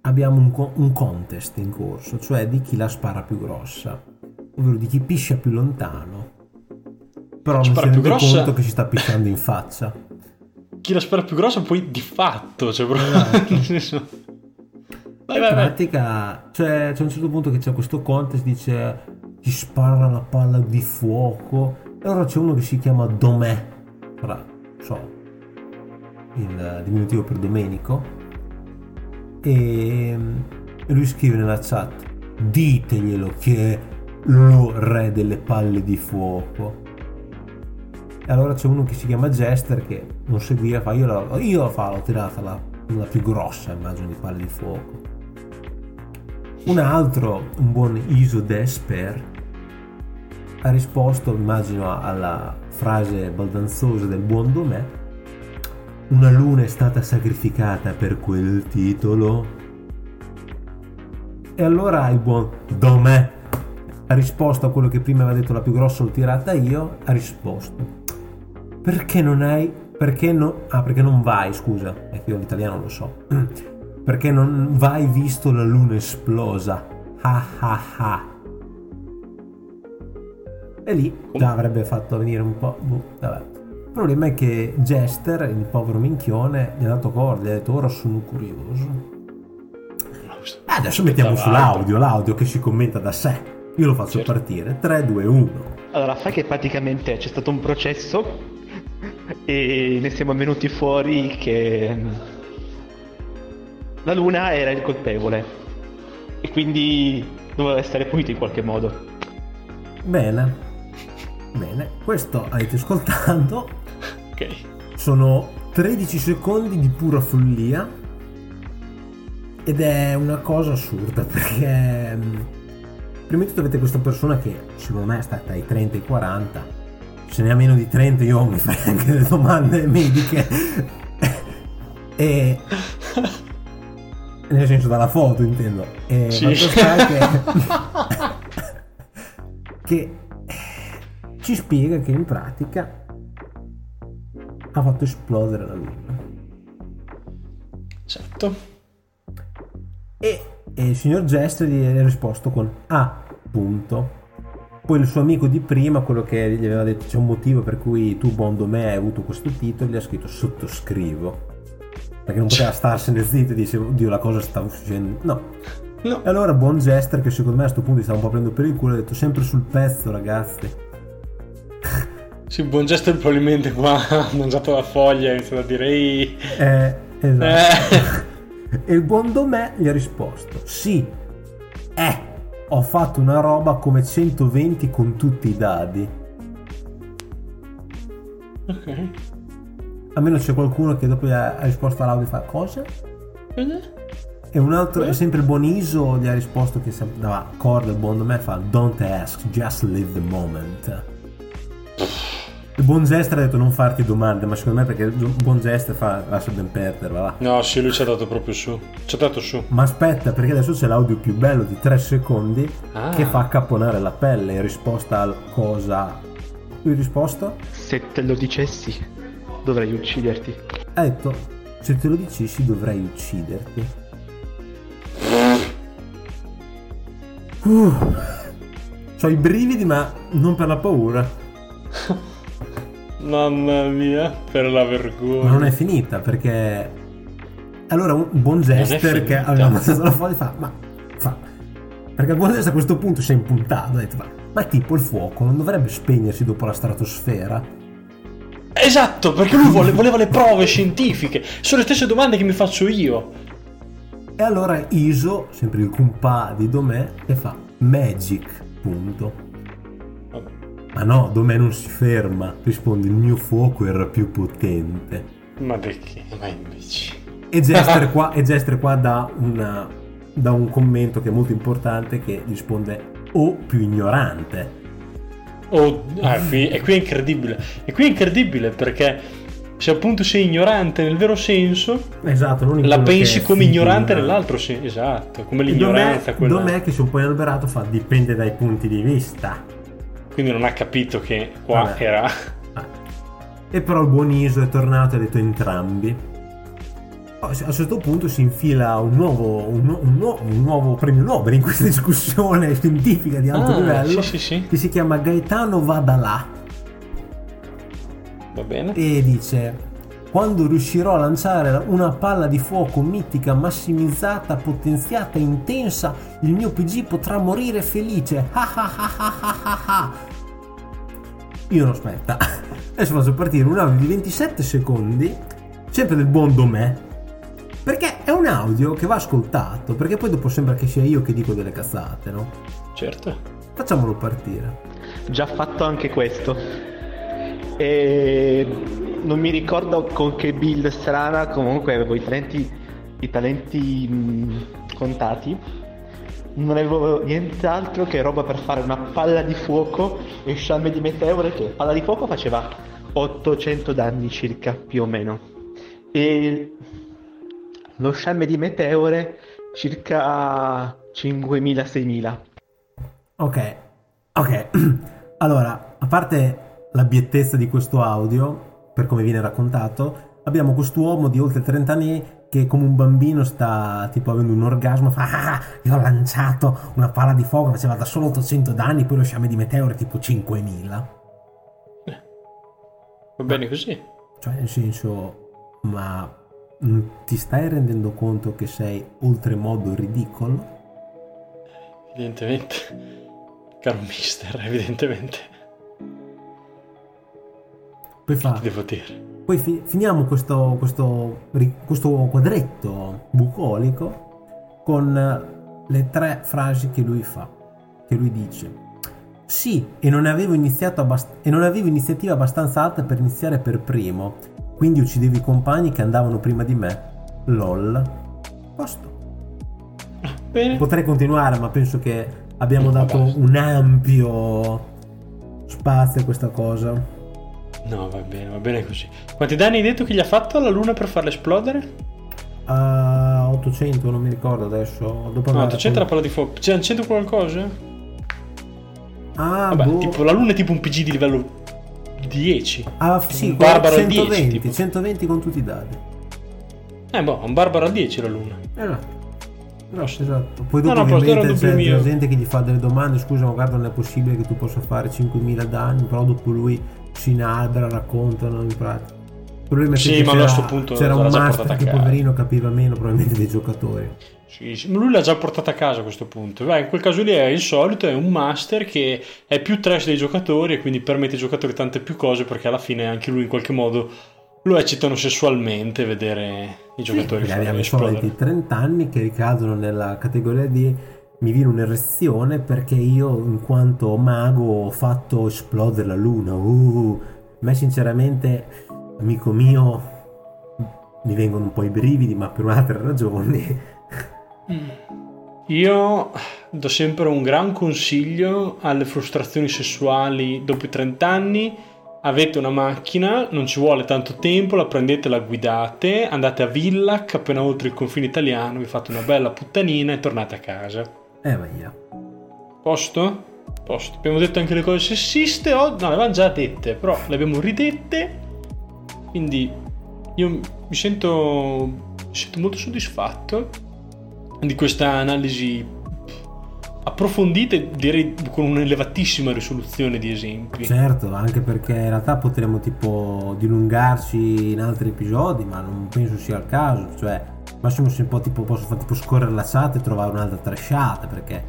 abbiamo un, co- un contest in corso, cioè di chi la spara più grossa, ovvero di chi piscia più lontano, però non si Spara rende conto che si sta pisciando in faccia. Chi la spera più grossa poi di fatto, cioè proprio... Esatto. Vai, In vai, pratica cioè, c'è un certo punto che c'è questo contest, dice ti spara la palla di fuoco, e allora c'è uno che si chiama Domè, ora so il diminutivo per Domenico, e, e lui scrive nella chat diteglielo che è lo re delle palle di fuoco. E allora c'è uno che si chiama Jester che non seguiva, fa io la, io la fa, l'ho tirata la, la più grossa immagino di palle di fuoco. Un altro, un buon Iso Desper, ha risposto, immagino alla frase baldanzosa del buon Domè, una luna è stata sacrificata per quel titolo. E allora il buon Domè ha risposto a quello che prima aveva detto la più grossa tirata io, ha risposto. Perché non hai... Perché no... Ah, perché non vai, scusa. È che io l'italiano lo so. Perché non vai visto la luna esplosa. Ah ah ah. E lì già avrebbe fatto venire un po'... boh, vabbè. Il problema è che Jester, il povero minchione, gli ha dato corda, gli ha detto ora sono curioso. Eh, adesso mettiamo sull'audio, l'audio che si commenta da sé. Io lo faccio Certo. partire. 3, 2, 1. Allora, sai che praticamente c'è stato un processo e ne siamo venuti fuori che la luna era il colpevole e quindi doveva essere punito in qualche modo. Bene. Bene, questo avete ascoltato. Ok. Sono 13 secondi di pura follia. Ed è una cosa assurda perché. mm, Prima di tutto avete questa persona che secondo me sta tra i 30 e i 40. Se ne ha meno di 30 io mi farei anche delle domande mediche. e. Nel senso dalla foto intendo. E Sì. che. che ci spiega che in pratica ha fatto esplodere la luna. Certo. E, e il signor Jester gli ha risposto con A, punto. Poi il suo amico di prima, quello che gli aveva detto c'è un motivo per cui tu, Bondo me, hai avuto questo titolo, gli ha scritto sottoscrivo. Perché non poteva starsene zitto e dice, oddio, la cosa sta succedendo. No. No. E allora buon Jester, che secondo me a questo punto gli stava un po' prendendo per il culo, ha detto sempre sul pezzo, ragazzi. Sì, buon gesto probabilmente qua ha mangiato la foglia e iniziato a dire "Ehi". Eh, esatto. Eh. E il buon Domè gli ha risposto: Sì, eh, ho fatto una roba come 120 con tutti i dadi. Ok. Almeno c'è qualcuno che dopo gli ha ha risposto all'audio e fa cosa? Bene. E un altro, Eh? è sempre il buon Iso, gli ha risposto che se- dava corda il buon Domè fa Don't ask, just live the moment. Il buon Jester ha detto non farti domande, ma secondo me perché il buon Jester fa lascia ben perdere, va là. No, sì, lui ci ha dato proprio su. Ci ha dato su. Ma aspetta, perché adesso c'è l'audio più bello di 3 secondi Ah. che fa caponare la pelle in risposta al cosa. Lui ha risposto? Se te lo dicessi, dovrei ucciderti. Ha detto: Se te lo dicessi dovrei ucciderti. Uh, ho i brividi, ma non per la paura. Mamma mia, per la Ma vergogna. non è finita perché. Allora un buon Jester finita. che aveva ammazzato la foglia fa: Ma fa. Perché il buon Jester a questo punto si è impuntato. Ha detto: Ma, ma tipo il fuoco non dovrebbe spegnersi dopo la stratosfera? Esatto, perché lui vole- voleva le prove scientifiche. Sono le stesse domande che mi faccio io. E allora Iso, sempre il compà di Domè, che fa Magic, punto. Ma no, Domè non si ferma, risponde il mio fuoco era più potente. Ma perché? Ma invece. E Jester qua, e Jester qua dà, una- dà un commento che è molto importante che risponde o più ignorante. Oh, ah, qui, e qui è incredibile. E qui è incredibile perché se appunto sei ignorante nel vero senso, Esatto, la pensi come ignorante no? nell'altro senso. Esatto, come l'ignoranza. Quella- Domè che si è un po' inalberato fa dipende dai punti di vista. Quindi non ha capito che qua Vabbè. era. Ah. E però il buon Iso è tornato e ha detto entrambi. A un certo punto si infila un nuovo, un, nu- un nuovo, un nuovo premio Nobel in questa discussione scientifica di alto Ah, livello sì, sì, sì. che si chiama Gaetano Vadalà Va bene. e dice quando riuscirò a lanciare una palla di fuoco mitica, massimizzata, potenziata, intensa, il mio PG potrà morire felice. Ah. Io non aspetta. Adesso faccio partire un audio di 27 secondi, sempre del buon Domè. Perché è un audio che va ascoltato, perché poi dopo sembra che sia io che dico delle cazzate, no? Certo. Facciamolo partire. Già fatto anche questo. E non mi ricordo con che build strana, comunque avevo i talenti, i talenti mh, contati. non avevo nient'altro che roba per fare una palla di fuoco e sciame di meteore che palla di fuoco faceva 800 danni circa, più o meno. E lo sciame di meteore circa 5.000-6.000. Ok, ok. Allora, a parte l'abiettezza di questo audio, per come viene raccontato, abbiamo quest'uomo di oltre 30 anni che come un bambino sta tipo avendo un orgasmo, fa ah, io ho lanciato una palla di fuoco, faceva da solo 800 danni, poi lo sciame di meteore tipo 5000. Va bene così. Cioè, nel senso, ma ti stai rendendo conto che sei oltremodo ridicolo? Evidentemente. Caro mister, evidentemente. Poi fa, Che devo dire? Poi fi- finiamo questo, questo, questo quadretto bucolico con eh, le tre frasi che lui fa, che lui dice. Sì, e non avevo, iniziato abbast- e non avevo iniziativa abbastanza alta per iniziare per primo, quindi uccidevo i compagni che andavano prima di me. LOL. Posto. Bene. Potrei continuare, ma penso che abbiamo Mm, dato basta. un ampio spazio a questa cosa. No, va bene, va bene così. Quanti danni hai detto che gli ha fatto alla luna per farla esplodere? A 800, non mi ricordo adesso. Dopo No, aver 800 la palla di fuoco. C'è 100 qualcosa? Ah, Vabbè, boh. tipo, la luna è tipo un PG di livello 10. Ah, sì, un barbaro al 10, 120, tipo. 120 con tutti i dadi. Eh, boh, un barbaro a 10 la luna. Esatto. No, esatto. Poi No, dopo no, ovviamente dubbio c'è la gente che gli fa delle domande, scusa, ma guarda non è possibile che tu possa fare 5.000 danni, però dopo lui si inalbera, raccontano in pratica. Il problema è che Sì, ma c'era, a punto c'era un master che poverino capiva meno probabilmente dei giocatori. Sì, sì, ma lui l'ha già portata a casa a questo punto. Vai, in quel caso lì è il solito, è un master che è più trash dei giocatori e quindi permette ai giocatori tante più cose perché alla fine anche lui in qualche modo lo eccitano sessualmente vedere i giocatori Sì, abbiamo esplodere. soliti 30 anni che ricadono nella categoria di mi viene un'erezione perché io in quanto mago ho fatto esplodere la luna. Uh, a me sinceramente, amico mio, mi vengono un po' i brividi, ma per un'altra ragione. Io do sempre un gran consiglio alle frustrazioni sessuali dopo i 30 anni. Avete una macchina, non ci vuole tanto tempo, la prendete, la guidate, andate a Villac, appena oltre il confine italiano, vi fate una bella puttanina e tornate a casa. Eh, via. Posto? Posto. Abbiamo detto anche le cose sessiste, oh, no, le avevamo già dette, però le abbiamo ridette. Quindi io mi sento, mi sento molto soddisfatto di questa analisi approfondita e direi con un'elevatissima risoluzione di esempi. Certo, anche perché in realtà potremmo tipo dilungarci in altri episodi, ma non penso sia il caso. Cioè, massimo se un po' tipo posso fare tipo scorrere la chat e trovare un'altra trashata perché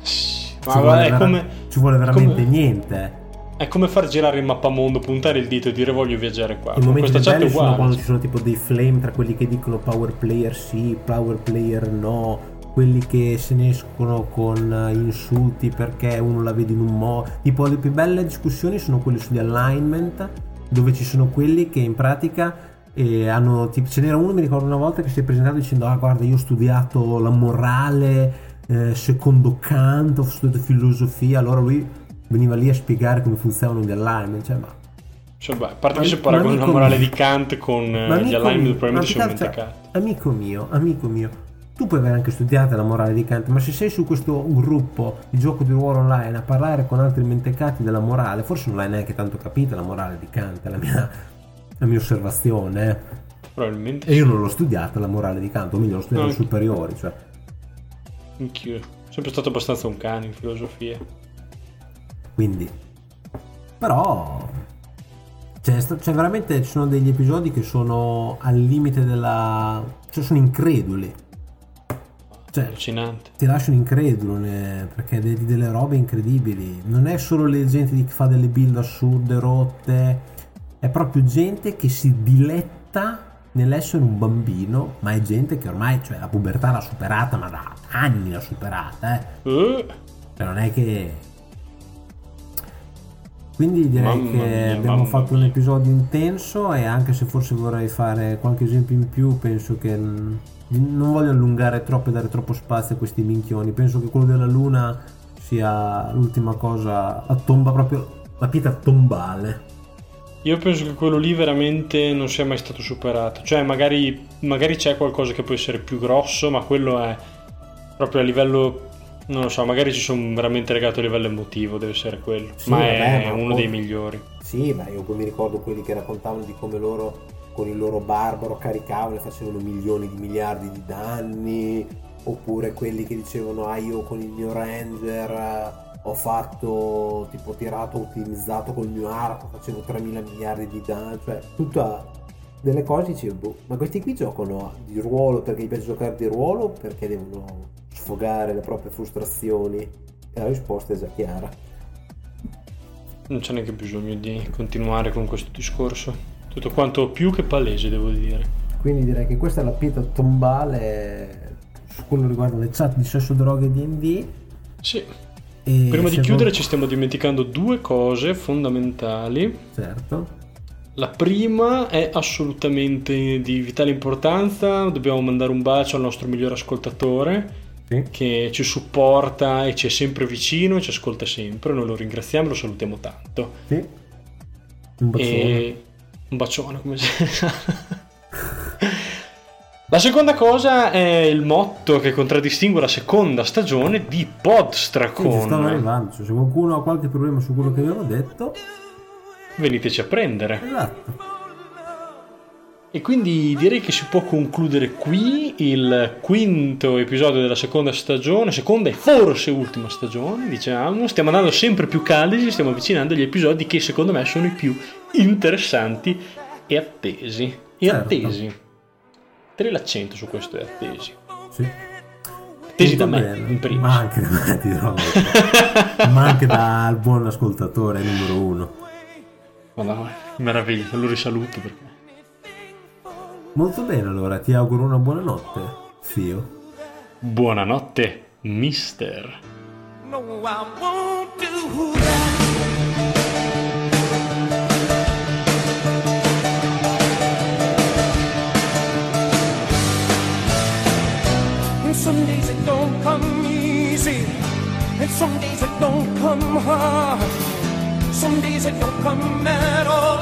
Ma ci, vuole vera- come, ci vuole veramente come- niente. è come far girare il mappamondo, puntare il dito e dire voglio viaggiare qua. I Con momenti questa più chat è belli sono quando ci sono tipo dei flame tra quelli che dicono power player sì, power player no, quelli che se ne escono con eh, insulti perché uno la vede in un modo. Tipo le più belle discussioni sono quelle sugli alignment, dove ci sono quelli che in pratica eh, hanno tipo ce n'era uno mi ricordo una volta che si è presentato dicendo ah guarda io ho studiato la morale eh, secondo Kant ho studiato filosofia allora lui veniva lì a spiegare come funzionano gli alignment cioè ma Cioè, beh, a parte che se paragoni la morale di Kant con eh, gli alignment probabilmente che altro- mentecati. Amico mio, amico mio, tu puoi aver anche studiato la morale di Kant, ma se sei su questo gruppo di gioco di ruolo online a parlare con altri mentecati della morale, forse non l'hai neanche tanto capita la morale di Kant, la mia, la mia osservazione. eh. Probabilmente E io non l'ho studiata la morale di Kant, o meglio l'ho studiata No. superiori, cioè. anch'io. Sempre stato abbastanza un cane in filosofia. Quindi, però, cioè, cioè, veramente ci sono degli episodi che sono al limite della. cioè, sono increduli. Cioè, Allucinante. ti lasciano incredulo ne- perché vedi delle robe incredibili. Non è solo le gente che fa delle build assurde, rotte, è proprio gente che si diletta nell'essere un bambino, ma è gente che ormai, cioè, la pubertà l'ha superata, ma da anni l'ha superata, eh. Eh, Cioè, non è che. Quindi direi Mamma che mia, abbiamo fatto un mia. episodio intenso e anche se forse vorrei fare qualche esempio in più, penso che mm, non voglio allungare troppo e dare troppo spazio a questi minchioni. Penso che quello della luna sia l'ultima cosa a tomba proprio la pietra tombale. Io penso che quello lì veramente non sia mai stato superato. Cioè, magari, magari c'è qualcosa che può essere più grosso, ma quello è proprio a livello. Non lo so, magari ci sono veramente legato a livello emotivo, deve essere quello. Sì, ma vabbè, è ma uno poi- dei migliori. Sì, ma io poi mi ricordo quelli che raccontavano di come loro con il loro barbaro caricavano e facevano milioni di miliardi di danni, oppure quelli che dicevano ah io con il mio ranger eh, ho fatto tipo tirato ottimizzato col mio arco, facevo 3000 miliardi di danni, cioè tutta delle cose dicevo, boh, ma questi qui giocano di ruolo perché gli piace giocare di ruolo perché devono sfogare le proprie frustrazioni? E la risposta è già chiara. Non c'è neanche bisogno di continuare con questo discorso. Tutto quanto più che palese, devo dire. Quindi direi che questa è la pietra tombale su quello riguarda le chat di sesso, droghe e D&D. Sì. E Prima di chiudere vol- ci stiamo dimenticando due cose fondamentali. Certo. La prima è assolutamente di vitale importanza, dobbiamo mandare un bacio al nostro migliore ascoltatore Sì. che ci supporta e ci è sempre vicino e ci ascolta sempre, noi lo ringraziamo e lo salutiamo tanto. Sì. Un bacione. E un bacione come si La seconda cosa è il motto che contraddistingue la seconda stagione di Sì, Podstracon. arrivando. Cioè, se qualcuno ha qualche problema su quello che abbiamo detto, Veniteci a prendere. esatto. E quindi direi che si può concludere qui il quinto episodio della seconda stagione, seconda e forse ultima stagione, diciamo. Stiamo andando sempre più caldi, ci stiamo avvicinando agli episodi che secondo me sono i più interessanti e attesi. E Certo. attesi. Tre l'accento su questo è attesi. Sì. Attesi da me, in primis. Ma anche da me, ti dirò. Ma anche dal buon ascoltatore numero uno. Madonna, meraviglia, lo risaluto perché... Molto bene, allora ti auguro una buona notte, Fio. Buonanotte, mister. No, I won't do that. And some days it don't come easy, and some days it don't come hard. Some days it don't come at all,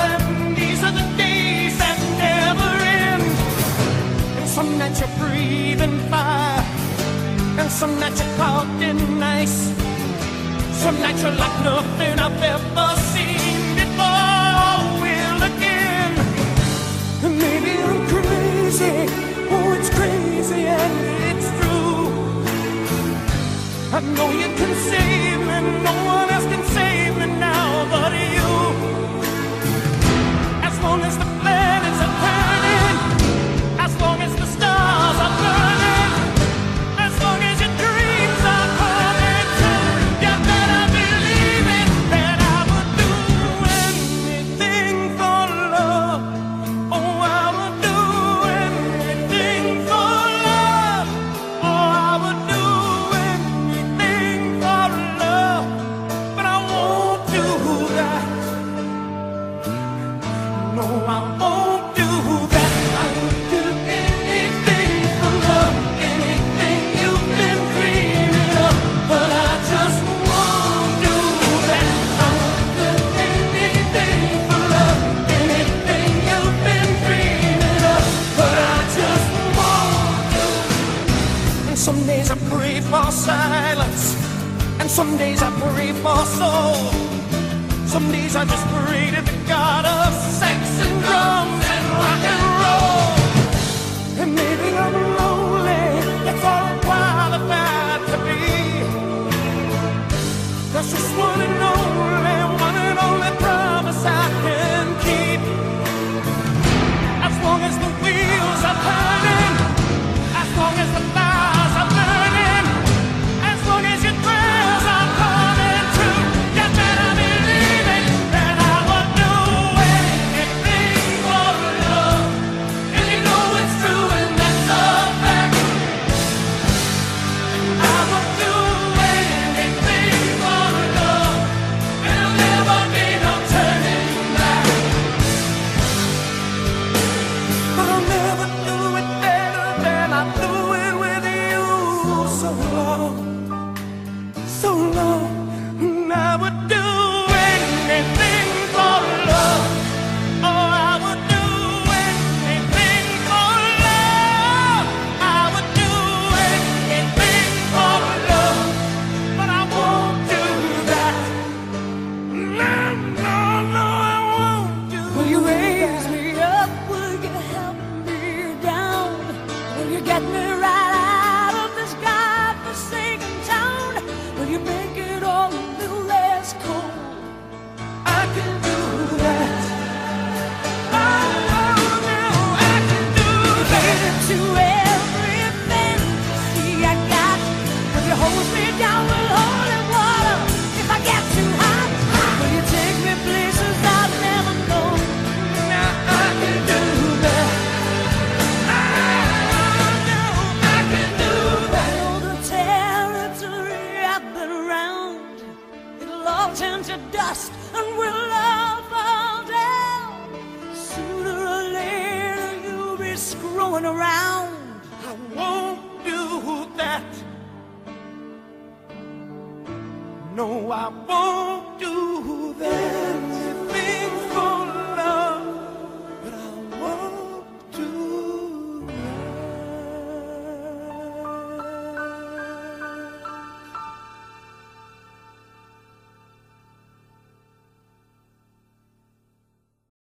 some nights you're breathing fire, and some nights you're caught in ice. Some nights you're like nothing I've ever seen before. Will again, and maybe I'm crazy. Oh, it's crazy and it's true. I know you can save me, no one else can